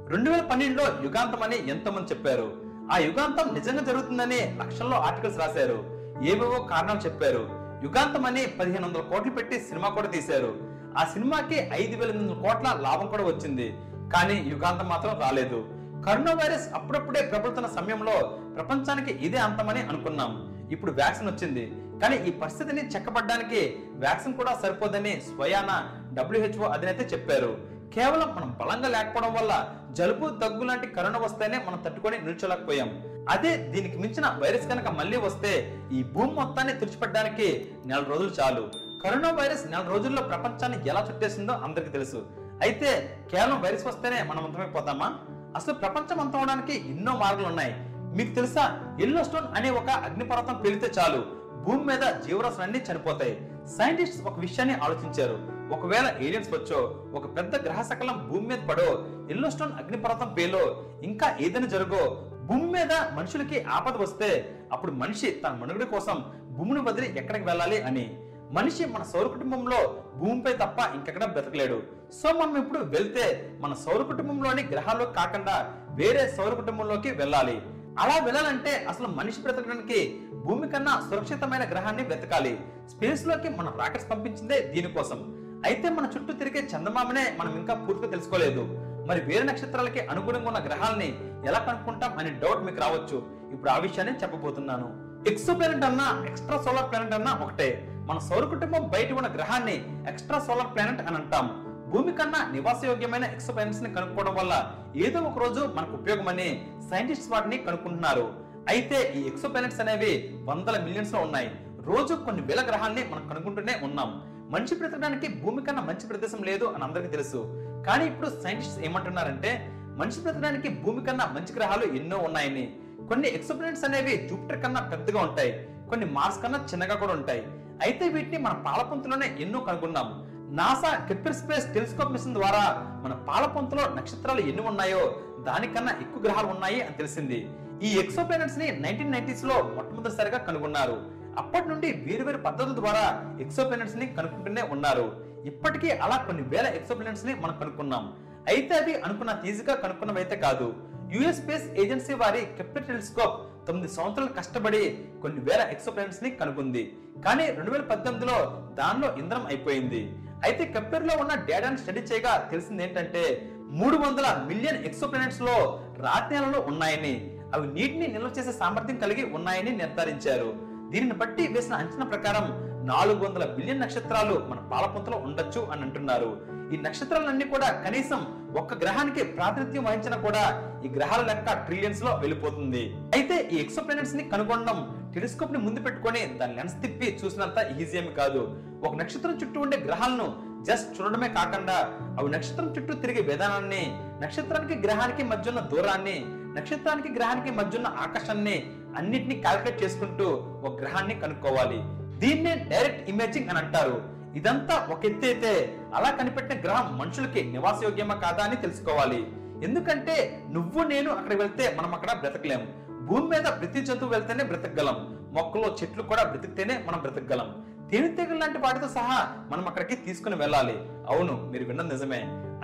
రెండు వేల పన్నెండులో యుగాంతం అని ఎంతో మంది చెప్పారు. ఆ యుగాంతం నిజంగా జరుగుతుందని లక్షల్లో ఆర్టికల్స్ రాశారు. ఏవేవో కారణాలు చెప్పారు. యుగాంతం అని పదిహేను వందల కోట్లు పెట్టి సినిమా కూడా తీశారు. ఆ సినిమాకి ఐదు వేల ఎనిమిది వందల కోట్ల లాభం కూడా వచ్చింది. కానీ యుగాంతం మాత్రం రాలేదు. కరోనా వైరస్ అప్పుడప్పుడే ప్రబలుతున్న సమయంలో ప్రపంచానికి ఇదే అంతమని అనుకున్నాం. ఇప్పుడు వ్యాక్సిన్ వచ్చింది. కానీ ఈ పరిస్థితిని చెక్కబడ్డానికి వ్యాక్సిన్ కూడా సరిపోదని స్వయాన డబ్ల్యూహెచ్ఓ అధినేత చెప్పారు. కేవలం మనం బలంగా లేకపోవడం వల్ల జలుబు దగ్గు లాంటి కరోనా వస్తేనే మనం తట్టుకొని నిల్చోలేకపోయాం. అదే దీనికి మించిన వైరస్ కనుక మళ్ళీ వస్తే ఈ భూమి మొత్తాన్ని తుడిచిపెట్టడానికి నెల రోజులు చాలు. కరోనా వైరస్ నెల రోజుల్లో ప్రపంచాన్ని ఎలా చుట్టేసిందో అందరికీ తెలుసు. అయితే కేవలం వైరస్ వస్తేనే మనం అంతమైపోతామా అసలు ప్రపంచం అంతం అవడానికి ఎన్నో మార్గాలు ఉన్నాయి. మీకు తెలుసా ఎల్లో స్టోన్ అనే ఒక అగ్నిపర్వతం పేలితే చాలు. భూమి మీద జీవరాశులన్నీ చనిపోతాయి. సైంటిస్ట్ ఒక విషయాన్ని ఆలోచించారు. ఒకవేళ ఏలియన్స్ వచ్చో ఒక పెద్ద గ్రహ సకలం భూమి మీద పడో ఎల్లో స్టోన్ అగ్నిపర్వతం పేలో ఇంకా ఏదైనా జరుగో భూమి మీద మనుషులకి ఆపద వస్తే అప్పుడు మనిషి తన మనుగడ కోసం భూమిని వదిలి ఎక్కడికి వెళ్ళాలి అని. మనిషి మన సౌర కుటుంబంలో భూమిపై తప్ప ఇంకెక్కడ బ్రతకలేడు. సో మనం ఇప్పుడు వెళ్తే మన సౌర కుటుంబంలోని గ్రహాల్లో కాకుండా వేరే సౌర కుటుంబంలోకి వెళ్ళాలి. అలా వెళ్ళాలంటే అసలు మనిషి బ్రతకడానికి భూమి కన్నా సురక్షితమైన గ్రహాన్ని వెతకాలి. స్పేస్లోకి మనం రాకెట్స్ పంపించిందే దీనికోసం. అయితే మన చుట్టూ తిరిగే చందమామనే మనం ఇంకా పూర్తిగా తెలుసుకోలేదు. మరి వేరే నక్షత్రాలకి అనుగుణంగా ఉన్న గ్రహాలని ఎలా కనుక్కుంటాం అనే డౌట్ మీకు రావచ్చు. ఇప్పుడు ఆ విషయాన్ని చెప్పబోతున్నాను. ఎక్సో ప్లానెట్ అన్నా ఎక్స్ట్రా సోలార్ ప్లానెట్ అన్నా ఒకటే. మన సౌర కుటుంబం బయట ఉన్న గ్రహాన్ని ఎక్స్ట్రా సోలార్ ప్లానెట్ అని అంటాం. భూమి కన్నా నివాసయోగ్యమైన ఎక్సో ప్లానెట్స్ని కనుక్కోవడం వల్ల ఏదో ఒక రోజు మనకు ఉపయోగమని సైంటిస్ట్ వాటిని కనుక్కుంటున్నారు. అయితే ఈ ఎక్సో ప్లానెట్స్ అనేవి వందల మిలియన్స్లో ఉన్నాయి. రోజు కొన్ని వేల గ్రహాన్ని మనం కనుక్కుంటూనే ఉన్నాం. మనిషి బ్రతకడానికి భూమి కన్నా మంచి ప్రదేశం లేదు అని అందరికీ తెలుసు. కానీ ఇప్పుడు సైంటిస్ట్ ఏమంటున్నారంటే మనిషి బ్రతకడానికి భూమి కన్నా మంచి గ్రహాలు ఎన్నో ఉన్నాయని. కొన్ని ఎక్సోప్లానెట్స్ అనేవి జూపిటర్ కన్నా పెద్దగా ఉంటాయి. కొన్ని మార్స్ కన్నా చిన్నగా కూడా ఉంటాయి. అయితే వీటిని మన పాలపంతులోనే ఎన్నో కనుగొన్నాం. NASA Kepler space telescope mission ద్వారా మన పాలపంతులో నక్షత్రాలు ఎన్ని ఉన్నాయో దానికన్నా ఎక్కువ గ్రహాలు ఉన్నాయి అని తెలిసింది. ఈ ఎక్సోప్లెనెట్స్ని నైన్టీన్ నైన్టీస్లో మొట్టమొదటిసారిగా కనుగొన్నారు. అప్పటి నుండి వేరువేరు పద్ధతుల ద్వారా ఎక్సోప్లెనెట్స్ని కనుక్కుంటూనే ఉన్నారు. ఇప్పటికీ అలా కొన్ని వేల ఎక్సోప్లెనెట్స్ని మనం కనుక్కున్నాం. అయితే అవి అనుకున్న తీజుగా కనుక్కున్నవైతే కాదు. యుఎస్ స్పేస్ ఏజెన్సీ వారి కెప్టర్ టెలిస్కోప్ తొమ్మిది సంవత్సరాలు కష్టపడి కొన్ని వేల ఎక్సోప్లెనెట్స్ని కనుగొంది. కానీ రెండు వేల పద్దెనిమిదిలో దానిలో ఇంధనం అయిపోయింది. అయితే కెప్టర్లో ఉన్న డేటాను స్టడీ చేయగా తెలిసింది ఏంటంటే మూడు వందల మిలియన్ ఎక్సోప్లెనెట్స్లో రాతి ఉన్నాయని అవి నీటిని నిల్వ చేసే సామర్థ్యం కలిగి ఉన్నాయని నిర్ధారించారు. దీనిని బట్టి వేసిన అంచనా ప్రకారం నాలుగు వందల బిలియన్ నక్షత్రాలు మన పాలపుంతలో ఉండొచ్చు అని అంటున్నారు. ఈ నక్షత్రాలన్నీ కూడా కనీసం ఒక్క గ్రహానికి ప్రాతినిధ్యం వహించినా కూడా ఈ గ్రహాల లెక్క ట్రిలియన్స్లో వెళ్ళిపోతుంది. అయితే ఈ ఎక్సోప్లానెట్స్ని కనుగొనడం టెలిస్కోప్ని ముందు పెట్టుకొని దాని లెన్స్ తిప్పి చూసినంత ఈజీ ఏమి కాదు. ఒక నక్షత్రం చుట్టూ ఉండే గ్రహాలను జస్ట్ చూడడమే కాకుండా అవి నక్షత్రం చుట్టూ తిరిగే విధానాన్ని నక్షత్రానికి గ్రహానికి మధ్య ఉన్న దూరాన్ని నక్షత్రానికి గ్రహానికి మధ్య ఉన్న ఆకాశాన్ని అన్నిటిని క్యాల్కులేట్ చేసుకుంటూ ఒక గ్రహాన్ని కనుక్కోవాలి. దీన్నే డైరెక్ట్ ఇమేజింగ్ అని అంటారు. ఇదంతా ఒక ఎత్తు అయితే అలా కనిపెట్టిన గ్రహం మనుషులకి నివాసయోగ్యమా కాదా అని తెలుసుకోవాలి. ఎందుకంటే నువ్వు నేను అక్కడ వెళ్తే మనం అక్కడ బ్రతకలేం. భూమి మీద ప్రతి జంతువు వెళ్తేనే బ్రతకగలం. మొక్కలు చెట్లు కూడా బ్రతికితేనే మనం బ్రతకగలం. తేనెటీగలు లాంటి వాటితో సహా మనం అక్కడికి తీసుకుని వెళ్ళాలి. అవును మీరు విన్నది నిజమే.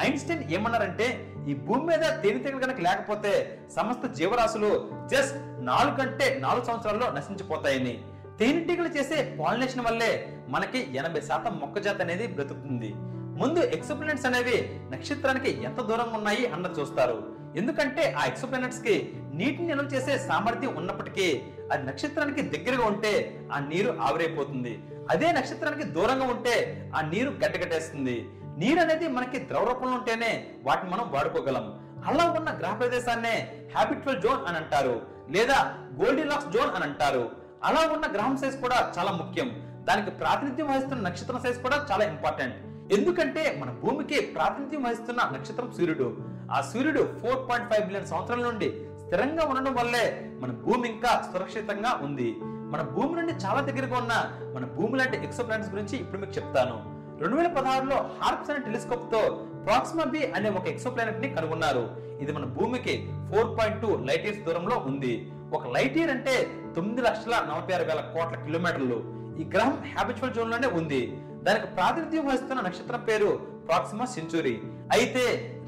ఐన్స్టైన్ ఏమన్నారంటే ఈ భూమి మీద తేనెటీగలు కనుక లేకపోతే సమస్త జీవరాశులు జస్ట్ నాలుగు కంటే నాలుగు సంవత్సరాల్లో నశించిపోతాయని. తేనెటీగలు చేసే పాలినేషన్ వల్లే మనకి ఎనభై శాతం మొక్కజాతి అనేది బ్రతుకుతుంది. ముందు ఎక్సోప్లానెట్స్ అనేవి నక్షత్రానికి ఎంత దూరంగా ఉన్నాయి అన్నది చూస్తారు. ఎందుకంటే ఆ ఎక్సోప్లానెట్స్కి నీటిని నిల్వ చేసే సామర్థ్యం ఉన్నప్పటికీ అది నక్షత్రానికి దగ్గరగా ఉంటే ఆ నీరు ఆవిరైపోతుంది. అదే నక్షత్రానికి దూరంగా ఉంటే ఆ నీరు గడ్డగట్టేస్తుంది. నీరు అనేది మనకి ద్రవ రూపంలో ఉంటేనే వాటిని మనం వాడుకోగలం. అలా ఉన్న గ్రహ ప్రదేశాన్నే హ్యాబిట్వల్ జోన్ అని అంటారు. లేదా గోల్డీలాక్స్ జోన్ అని అంటారు. అలా ఉన్న గ్రహం సైజ్ కూడా చాలా ముఖ్యం. దానికి ప్రాతినిధ్యం వహిస్తున్న నక్షత్రం సైజ్ కూడా చాలా ఇంపార్టెంట్ ఎందుకంటే మన భూమికి ప్రాతినిధ్యం వహిస్తున్న నక్షత్రం సూర్యుడు. ఆ సూర్యుడు ఫోర్ పాయింట్ ఫైవ్ బిలియన్ సంవత్సరాల నుండి స్థిరంగా ఉండడం వల్లే మన భూమి ఇంకా సురక్షితంగా ఉంది. మన భూమి నుండి చాలా దగ్గరగా ఉన్న మన భూమి లాంటి ఎక్సోప్లానెట్స్ గురించి ఇప్పుడు మీకు చెప్తాను. రెండు వేల పదహారులో హార్ప్స్ అనే టెలిస్కోప్తో ప్రాక్సిమా బి అనే ఒక ఎక్సోప్లానెట్ని కనుగొన్నారు. ఇది మన భూమికి four point two light years దూరంలో ఉంది. ఒక లైట్ ఇయర్ అంటే తొమ్మిది లక్షల నలభై ఆరు వేల కోట్ల కిలోమీటర్లు. ఈ గ్రహం హ్యాబిచువల్ జోన్లోనే ఉంది. దానికి ప్రాతినిధ్యం వహిస్తున్న నక్షత్రం పేరు ప్రాక్సిమా సెంచురీ అయితే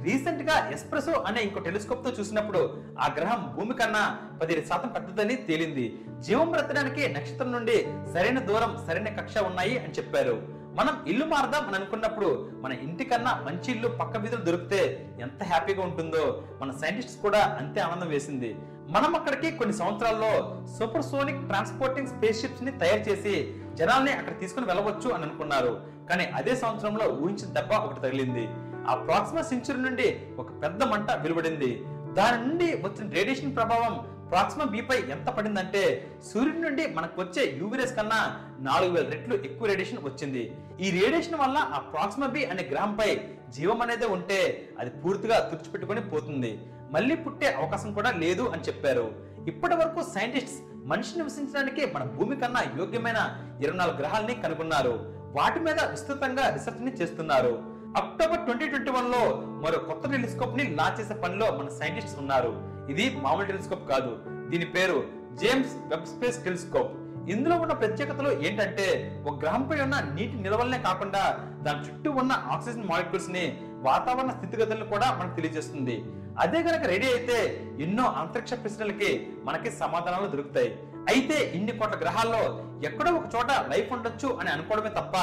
రీసెంట్గా ఎస్ప్రెసో అనే ఇంకో టెలిస్కోప్తో చూసినప్పుడు ఆ గ్రహం భూమి కన్నా పదిహేను శాతం పెద్దదని తేలింది. జీవం బ్రతడానికి నక్షత్రం నుండి సరైన దూరం సరైన కక్ష ఉన్నాయి అని చెప్పారు. మనం ఇల్లు మారదాం అని అనుకున్నప్పుడు మన ఇంటికన్నా మంచి ఇల్లు పక్క వీధులు దొరికితే ఎంత హ్యాపీగా ఉంటుందో. మన సైంటిస్ట్స్ కూడా అంతే ఆనందం వేసింది. మనం అక్కడికి కొన్ని సంవత్సరాల్లో సూపర్ సోనిక్ ట్రాన్స్పోర్టింగ్ స్పేస్ షిప్స్ని తయారు చేసి జనాల్ని అక్కడ తీసుకుని వెళ్ళవచ్చు అని అనుకున్నారు. కానీ అదే సంవత్సరంలో ఊహించిన దెబ్బ ఒకటి తగిలింది. ఆ ప్రాక్సిమా సెంచురీ నుండి ఒక పెద్ద మంట వెలువడింది. దాని నుండి వచ్చిన రేడియేషన్ ప్రభావం ప్రాక్సిమా బీపై ఎంత పడిందంటే సూర్యుడి నుండి మనకు వచ్చే యూవిరేస్ కన్నా నాలుగు వేల రెట్లు ఎక్కువ రేడియేషన్ వచ్చింది. ఈ రేడియేషన్ వల్ల ఆ ప్రాక్సిమా బి అనే గ్రహంపై జీవం అనేది ఉంటే అది పూర్తిగా తుడిచిపెట్టుకొని పోతుంది. మళ్ళీ పుట్టే అవకాశం కూడా లేదు అని చెప్పారు. ఇప్పటి వరకు సైంటిస్ట్స్ మనిషి నివసించడానికి మన భూమి కన్నా యోగ్యమైన ఇరవై నాలుగు గ్రహాలని కనుగొన్నారు. వాటి మీద విస్తృతంగా రీసెర్చ్ని చేస్తున్నారు. అక్టోబర్ ట్వంటీ ట్వంటీ వన్లో మరో కొత్త టెలిస్కోప్ని లాంచ్ చేసే పనిలో మన సైంటిస్ట్స్ ఉన్నారు. ఇది మామూలు టెలిస్కోప్ కాదు. దీని పేరు జేమ్స్ వెబ్ స్పేస్ టెలిస్కోప్. ఇందులో ఉన్న ప్రత్యేకతలు ఏంటంటే ఒక గ్రహంపై ఉన్న నీటి నిలవలనే కాకుండా దాని చుట్టూ ఉన్న ఆక్సిజన్ మాలిక్యూల్స్ని వాతావరణ స్థితిగతులను కూడా మనకు తెలియజేస్తుంది. అదే కనుక రెడీ అయితే ఎన్నో అంతరిక్ష ప్రశ్నలకి మనకి సమాధానాలు దొరుకుతాయి. అయితే ఇన్ని కోట్ల గ్రహాల్లో ఎక్కడో ఒక చోట లైఫ్ ఉండొచ్చు అని అనుకోవడమే తప్ప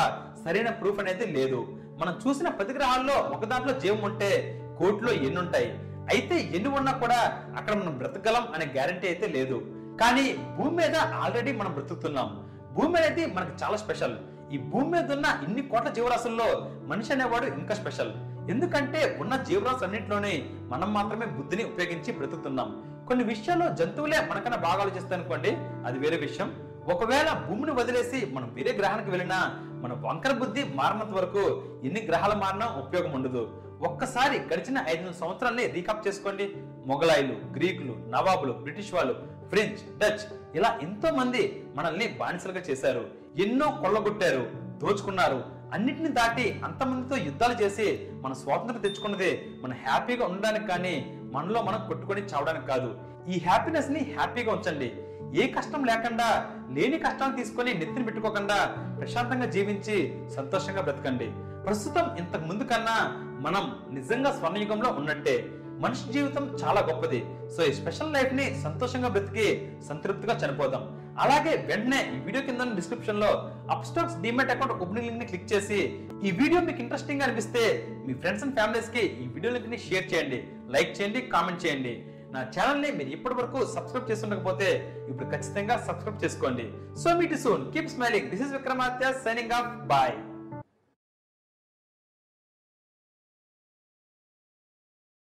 సరైన ప్రూఫ్ అనేది లేదు. మనం చూసిన ప్రతి గ్రహాల్లో ఒక దాంట్లో జీవం ఉంటే కోట్లో ఎన్నుంటాయి. అయితే ఎన్ని ఉన్నా కూడా అక్కడ మనం బ్రతకగలం అనే గ్యారంటీ అయితే లేదు. కానీ భూమి మీద ఆల్రెడీ మనం బ్రతుకుతున్నాం. భూమి అనేది మనకు చాలా స్పెషల్ ఈ భూమి మీద ఉన్న ఇన్ని కోట్ల జీవరాశుల్లో మనిషి అనేవాడు ఇంకా స్పెషల్ ఎందుకంటే ఉన్న జీవరాశులన్నింటిలోనే మనం మాత్రమే బుద్ధిని ఉపయోగించి బ్రతుకుతున్నాం. కొన్ని విషయాల్లో జంతువులే మనకన్నా బాగా ఆలోచిస్తాయి అనుకోండి అది వేరే విషయం. ఒకవేళ భూమిని వదిలేసి మనం వేరే గ్రహానికి వెళ్ళినా మన వంకర బుద్ధి మారినంత వరకు ఎన్ని గ్రహాలు మారినా ఉపయోగం ఉండదు. ఒక్కసారి గడిచిన ఐదు సంవత్సరాలే రీకాప్ చేసుకోండి. మొఘలాయిలు గ్రీకులు నవాబులు బ్రిటిష్ వాళ్ళు ఫ్రెంచ్ డచ్ ఇలా ఎంతో మంది మనల్ని బానిసలుగా చేశారు. ఎన్నో కొల్లగొట్టారు దోచుకున్నారు. అన్నిటిని దాటి అంతమందితో యుద్ధాలు చేసి మన స్వాతంత్రం తెచ్చుకున్నది మన హ్యాపీగా ఉండడానికి కానీ మనలో మనం కొట్టుకొని చావడానికి కాదు. ఈ హ్యాపీనెస్ని హ్యాపీగా ఉంచండి. ఏ కష్టం లేకుండా లేని కష్టాలు తీసుకొని నెత్తిని పెట్టుకోకుండా ప్రశాంతంగా జీవించి సంతోషంగా బ్రతకండి. ప్రస్తుతం ఇంతకు ముందు కన్నా మనం నిజంగా స్వర్ణయుగంలో ఉన్నట్టే మనిషి జీవితం చాలా గొప్పది. సో ఈ స్పెషల్ లైఫ్ని సంతోషంగా బ్రతికి సంతృప్తిగా చనిపోదాం. అలాగే వెంటనే ఈ వీడియో కింద డిస్క్రిప్షన్లో అప్స్టాక్స్ డిమెట్ అకౌంట్ ఓపెనింగ్ లింక్ని క్లిక్ చేసి ఈ వీడియో మీకు ఇంట్రెస్టింగ్గా అనిపిస్తే మీ ఫ్రెండ్స్ అండ్ ఫ్యామిలీస్కి ఈ వీడియో లింక్ని షేర్ చేయండి. లైక్ చేయండి కామెంట్ చేయండి. నా ఛానల్ని మీరు ఇప్పటి వరకు సబ్స్క్రైబ్ చేస్తుండకపోతే ఇప్పుడు ఖచ్చితంగా సబ్స్క్రైబ్ చేసుకోండి. So meet soon keep smiling this is Vikramaditya signing off bye